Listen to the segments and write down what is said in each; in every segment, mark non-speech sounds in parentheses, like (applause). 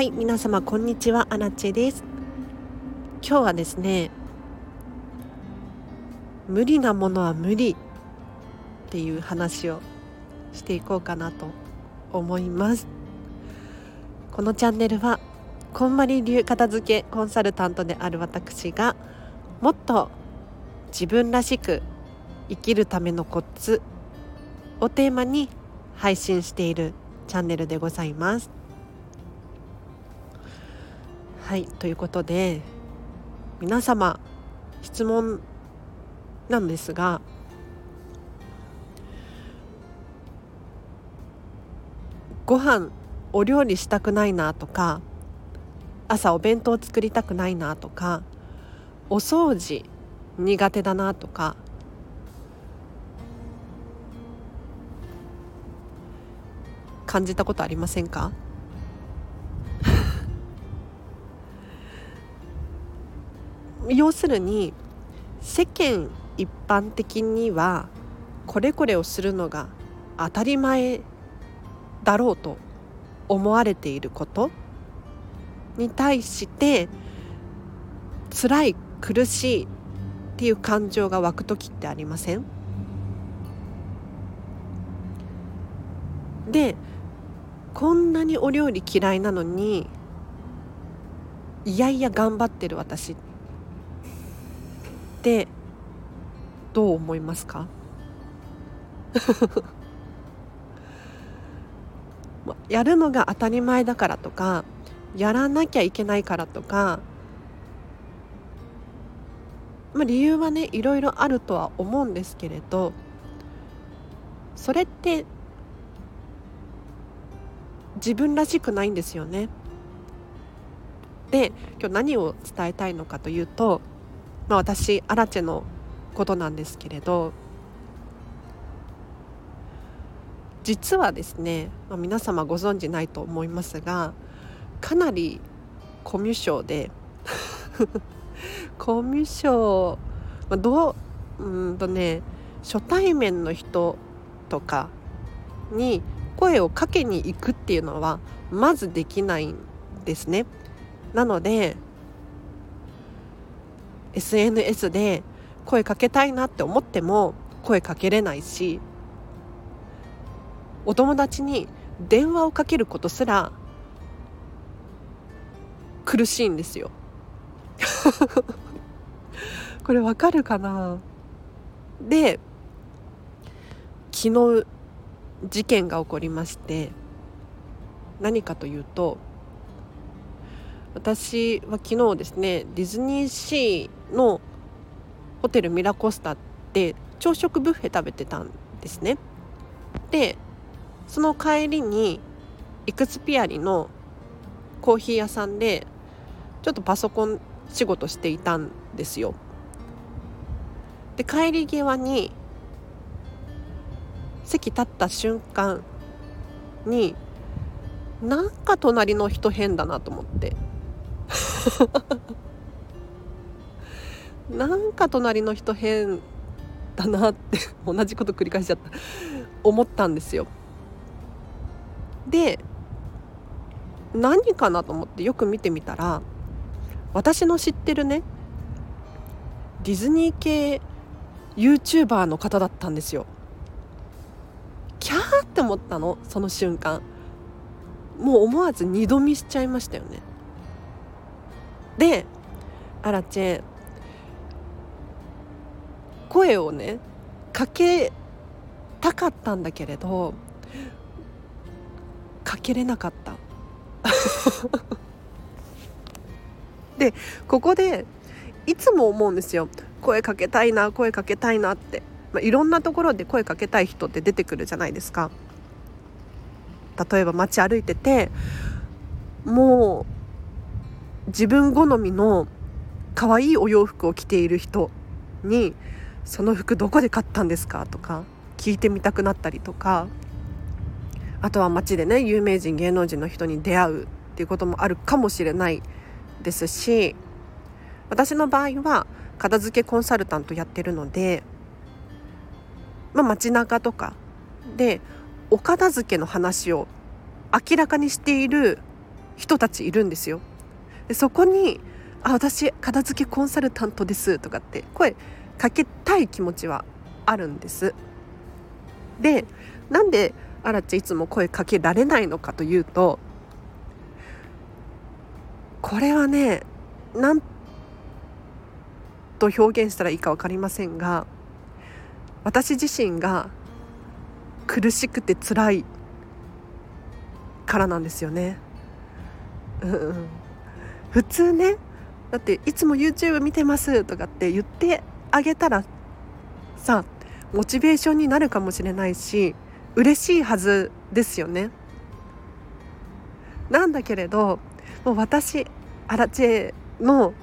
はい皆様こんにちはアラチェです。今日はですね無理なものは無理っていう話をしていこうかなと思います。このチャンネルはこんまり流片付けコンサルタントである私がもっと自分らしく生きるためのコツをテーマに配信しているチャンネルでございます。はいということで皆様質問なんですがご飯お料理したくないなとか朝お弁当作りたくないなとかお掃除苦手だなとか感じたことありませんか？要するに世間一般的にはこれこれをするのが当たり前だろうと思われていることに対して辛い苦しいっていう感情が湧く時ってありません？でこんなにお料理嫌いなのにいやいや頑張ってる私ってどう思いますか？(laughs) やるのが当たり前だからとかやらなきゃいけないからとか、まあ、理由はねいろいろあるとは思うんですけれどそれって自分らしくないんですよね。で今日何を伝えたいのかというと、まあ、私アラチェのことなんですけれど実はですね、まあ、皆様ご存知ないと思いますがかなりコミュ障で (laughs) コミュ障、まあ、どううんとね初対面の人とかに声をかけに行くっていうのはまずできないんですね。なので SNS で声かけたいなって思っても声かけれないしお友達に電話をかけることすら苦しいんですよ。(laughs) これわかるかな？で昨日事件が起こりまして何かというと私は昨日ですねディズニーシーのホテルミラコスタで朝食ブッフェ食べてたんですね。でその帰りにイクスピアリのコーヒー屋さんでちょっとパソコン仕事していたんですよ。で帰り際に席立った瞬間になんか隣の人変だなと思って。なんか隣の人変だなって (laughs) 同じこと繰り返しちゃった。思ったんですよ。で何かなと思ってよく見てみたら私の知ってるねディズニー系 YouTuber の方だったんですよ。キャーって思ったのその瞬間。もう思わず二度見しちゃいましたよね。でアラチェ声をねかけたかったんだけれどかけれなかった。(laughs) でここでいつも思うんですよ。声かけたいな声かけたいなって。まあ、いろんなところで声かけたい人って出てくるじゃないですか。例えば街歩いててもう自分好みの可愛いお洋服を着ている人に「その服どこで買ったんですか?」とか聞いてみたくなったりとかあとは街でね有名人芸能人の人に出会うっていうこともあるかもしれないですし私の場合は片付けコンサルタントやってるのでまあ、街中とかでお片付けの話を明らかにしている人たちいるんですよでそこに「あ私片付けコンサルタントです」とかって声かけたい気持ちはあるんですでなんでアラチいつも声かけられないのかというとこれはねなんと表現したらいいか分かりませんが私自身が苦しくて辛いからなんですよね。うん、普通ねだっていつも YouTube 見てますとかって言ってあげたらさモチベーションになるかもしれないし嬉しいはずですよね。なんだけれどもう私アラチェの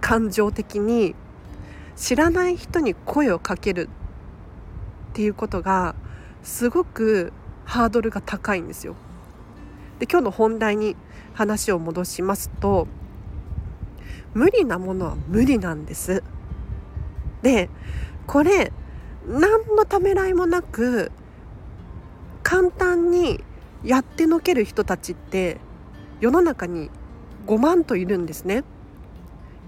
感情的に知らない人に声をかけるっていうことがすごくハードルが高いんですよ。で今日の本題に話を戻しますと無理なものは無理なんです。でこれ何のためらいもなく簡単にやってのける人たちって世の中に5万といるんですね。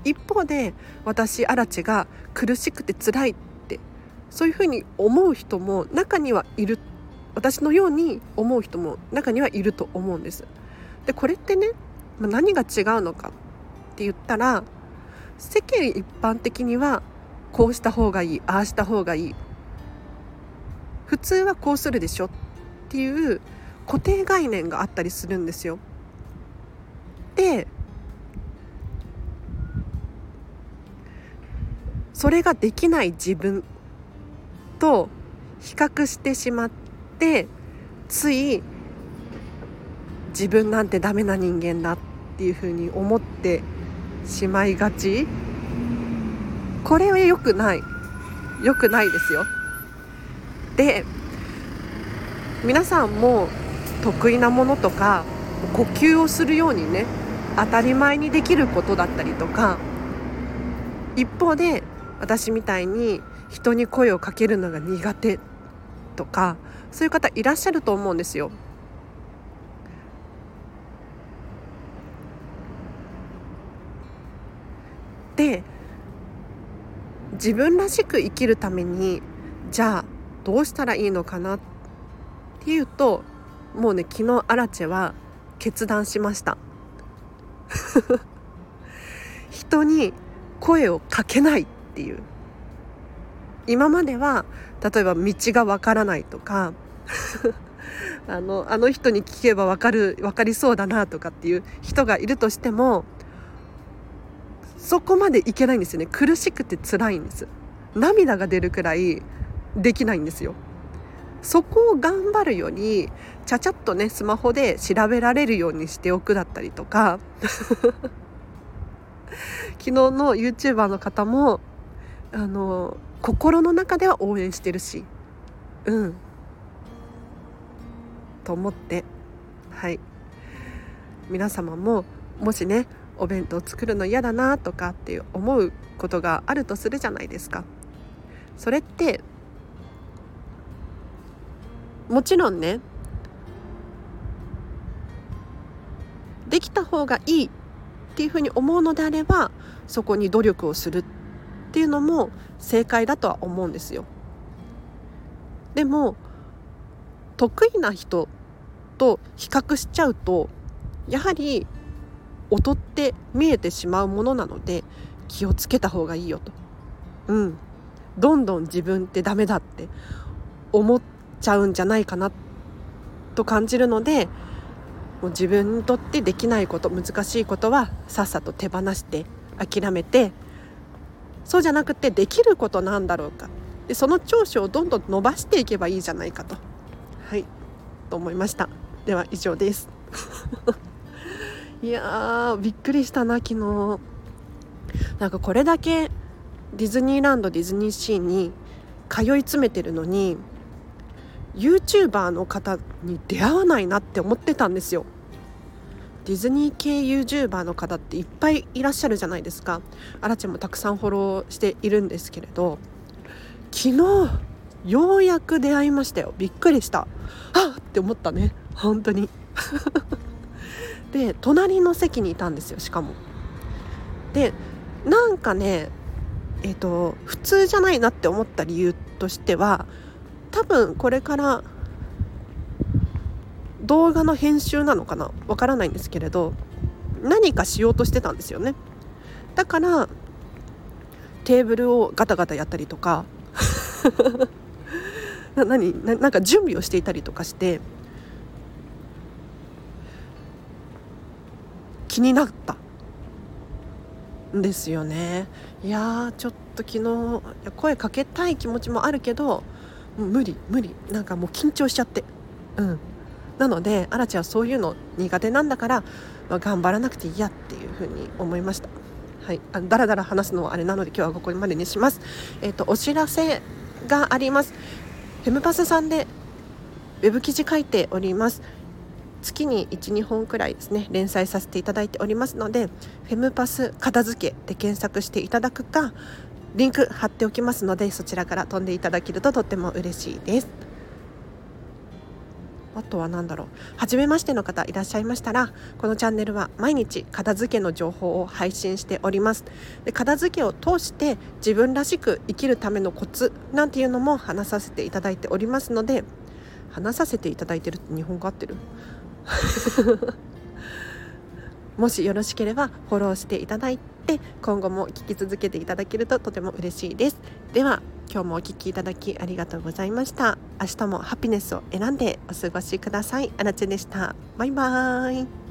一方で私アラチが苦しくて辛いってそういうふうに思う人も中にはいる私のように思う人も中にはいると思うんです。でこれってねまあ何が違うのかって言ったら世間一般的にはこうした方がいいああした方がいい普通はこうするでしょっていう固定概念があったりするんですよ。でそれができない自分と比較してしまってってつい自分なんてダメな人間だっていうふうに思ってしまいがち。これは良くない。良くないですよ。で皆さんも得意なものとか呼吸をするようにね当たり前にできることだったりとか一方で私みたいに人に声をかけるのが苦手。とかそういう方いらっしゃると思うんですよ。で自分らしく生きるためにじゃあどうしたらいいのかなっていうともうね昨日アラチェは決断しました (laughs) 人に声をかけないっていう今までは例えば道がわからないとか (laughs) あのあの人に聞けば分かる分かりそうだなとかっていう人がいるとしてもそこまでいけないんですよね。苦しくて辛いんです。涙が出るくらいできないんですよ。そこを頑張るよりちゃちゃっとねスマホで調べられるようにしておくだったりとか (laughs) 昨日の YouTuber の方もあの心の中では応援してるし。うん。と思って。はい。皆様ももしねお弁当作るの嫌だなとかっていう思うことがあるとするじゃないですか。それってもちろんねできた方がいいっていうふうに思うのであればそこに努力をするっていうのも正解だとは思うんですよ。でも得意な人と比較しちゃうとやはり劣って見えてしまうものなので気をつけた方がいいよと。うん。どんどん自分ってダメだって思っちゃうんじゃないかなと感じるのでもう自分にとってできないこと難しいことはさっさと手放して諦めてそうじゃなくてできることなんだろうか。でその長所をどんどん伸ばしていけばいいじゃないかと。はい。と思いました。では以上です。(laughs) いやびっくりしたな昨日。なんかこれだけディズニーランドディズニーシーに通い詰めてるのに YouTuber の方に出会わないなって思ってたんですよ。ディズニー系 YouTuber の方っていっぱいいらっしゃるじゃないですか。アラチェもたくさんフォローしているんですけれど昨日ようやく出会いましたよ。びっくりした。あっ！て思ったね。本当に。(laughs) で隣の席にいたんですよしかも。でなんかねえっ、ー、と普通じゃないなって思った理由としては多分これから動画の編集なのかな？わからないんですけれど何かしようとしてたんですよね。だからテーブルをガタガタやったりとか (laughs) な何ななんか準備をしていたりとかして気になったんですよね。いやちょっと昨日声かけたい気持ちもあるけど無理無理。なんかもう緊張しちゃって。うん。なのであらちゃんそういうの苦手なんだから、まあ、頑張らなくていいやっていうふうに思いましたはい、あだらだら話すのはあれなので今日はここまでにします。えっ、ー、とお知らせがあります。フェムパスさんでウェブ記事書いております。月に1、2本くらいですね連載させていただいておりますのでフェムパス片付けで検索していただくかリンク貼っておきますのでそちらから飛んでいただけるととっても嬉しいです。あとは何だろう。初めましての方いらっしゃいましたらこのチャンネルは毎日片付けの情報を配信しております。で片付けを通して自分らしく生きるためのコツなんていうのも話させていただいておりますので話させていただいてるって日本語合ってる？(laughs) もしよろしければフォローしていただいて今後も聞き続けていただけるととても嬉しいです。では今日もお聴きいただきありがとうございました。明日もハピネスを選んでお過ごしください。あなちでした。バイバーイ。